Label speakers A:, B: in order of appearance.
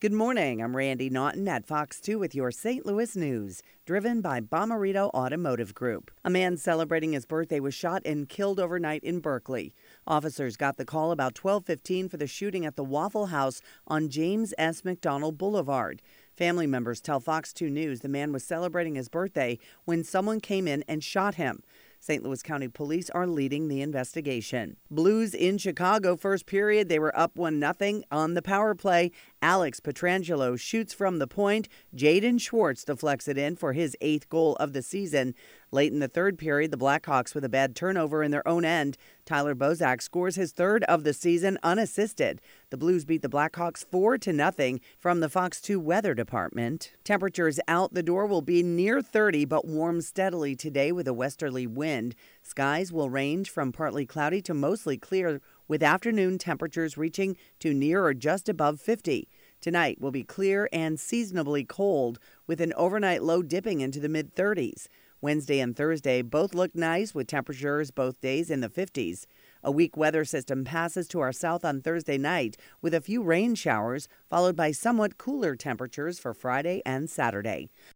A: Good morning. I'm Randi Naughton at Fox 2 with your St. Louis news, driven by Bomarito Automotive Group. A man celebrating his birthday was shot and killed overnight in Berkeley. Officers got the call about 12:15 for the shooting at the Waffle House on James S. McDonnell Boulevard. Family members tell Fox 2 News the man was celebrating his birthday when someone came in and shot him. St. Louis County Police are leading the investigation. Blues in Chicago first period, they were up 1 0 on the power play. Alex Pietrangelo shoots from the point. Jaden Schwartz deflects it in for his eighth goal of the season. Late in the third period, the Blackhawks with a bad turnover in their own end. Tyler Bozak scores his third of the season unassisted. The Blues beat the Blackhawks 4 to nothing from the Fox 2 weather department. Temperatures out the door will be near 30 but warm steadily today with a westerly wind. Skies will range from partly cloudy to mostly clear with afternoon temperatures reaching to near or just above 50. Tonight will be clear and seasonably cold with an overnight low dipping into the mid 30s. Wednesday and Thursday both look nice with temperatures both days in the 50s. A weak weather system passes to our south on Thursday night with a few rain showers, followed by somewhat cooler temperatures for Friday and Saturday.